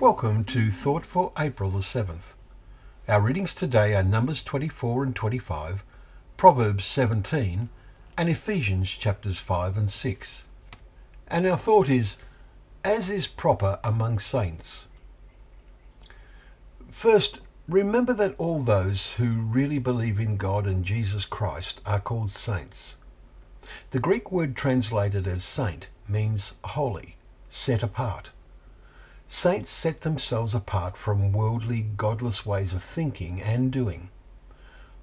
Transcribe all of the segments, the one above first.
Welcome to Thought for April the 7th. Our readings today are Numbers 24 and 25, Proverbs 17, and Ephesians chapters 5 and 6. And our thought is, as is proper among saints. First, remember that all those who really believe in God and Jesus Christ are called saints. The Greek word translated as saint means holy, set apart. Saints set themselves apart from worldly, godless ways of thinking and doing.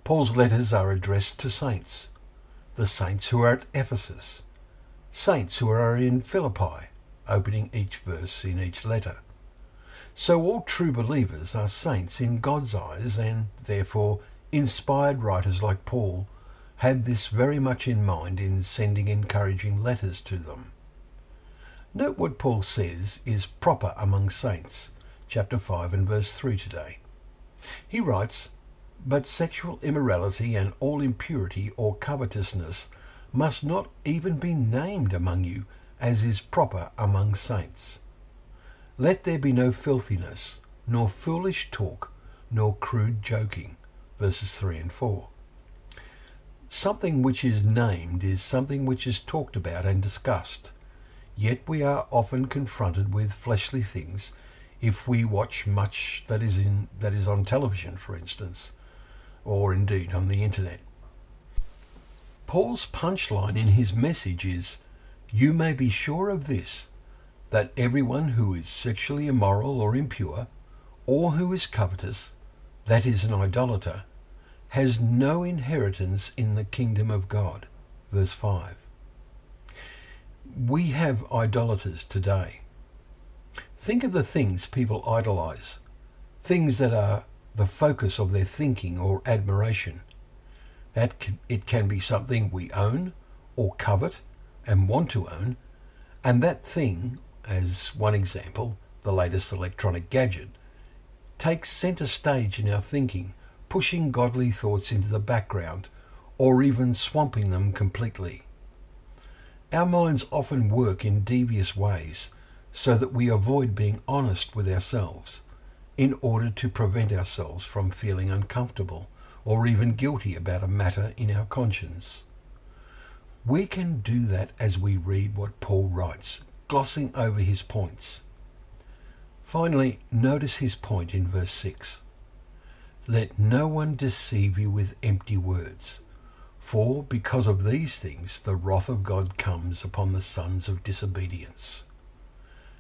Paul's letters are addressed to saints, the saints who are at Ephesus, saints who are in Philippi, opening each verse in each letter. So all true believers are saints in God's eyes, and therefore inspired writers like Paul had this very much in mind in sending encouraging letters to them. Note what Paul says is proper among saints, chapter 5 and verse 3 today. He writes, But sexual immorality and all impurity or covetousness must not even be named among you, as is proper among saints. Let there be no filthiness, nor foolish talk, nor crude joking. Verses 3 and 4. Something which is named is something which is talked about and discussed. Yet we are often confronted with fleshly things if we watch much that is in that is on television, for instance, or indeed on the internet. Paul's punchline in his message is, You may be sure of this, that everyone who is sexually immoral or impure, or who is covetous, that is an idolater, has no inheritance in the kingdom of God. Verse 5 we have idolaters today. Think of the things people idolize, things that are the focus of their thinking or admiration. That can, it can be something we own or covet and want to own, and that thing, as one example, the latest electronic gadget, takes centre stage in our thinking, pushing godly thoughts into the background or even swamping them completely. Our minds often work in devious ways so that we avoid being honest with ourselves in order to prevent ourselves from feeling uncomfortable or even guilty about a matter in our conscience. We can do that as we read what Paul writes, glossing over his points. Finally, notice his point in verse 6. Let no one deceive you with empty words for because of these things the wrath of God comes upon the sons of disobedience.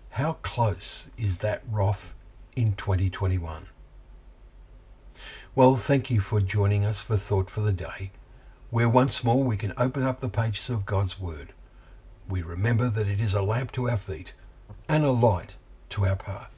How close is that wrath in 2021? Well, thank you for joining us for Thought for the Day, where once more we can open up the pages of God's Word. We remember that it is a lamp to our feet and a light to our path.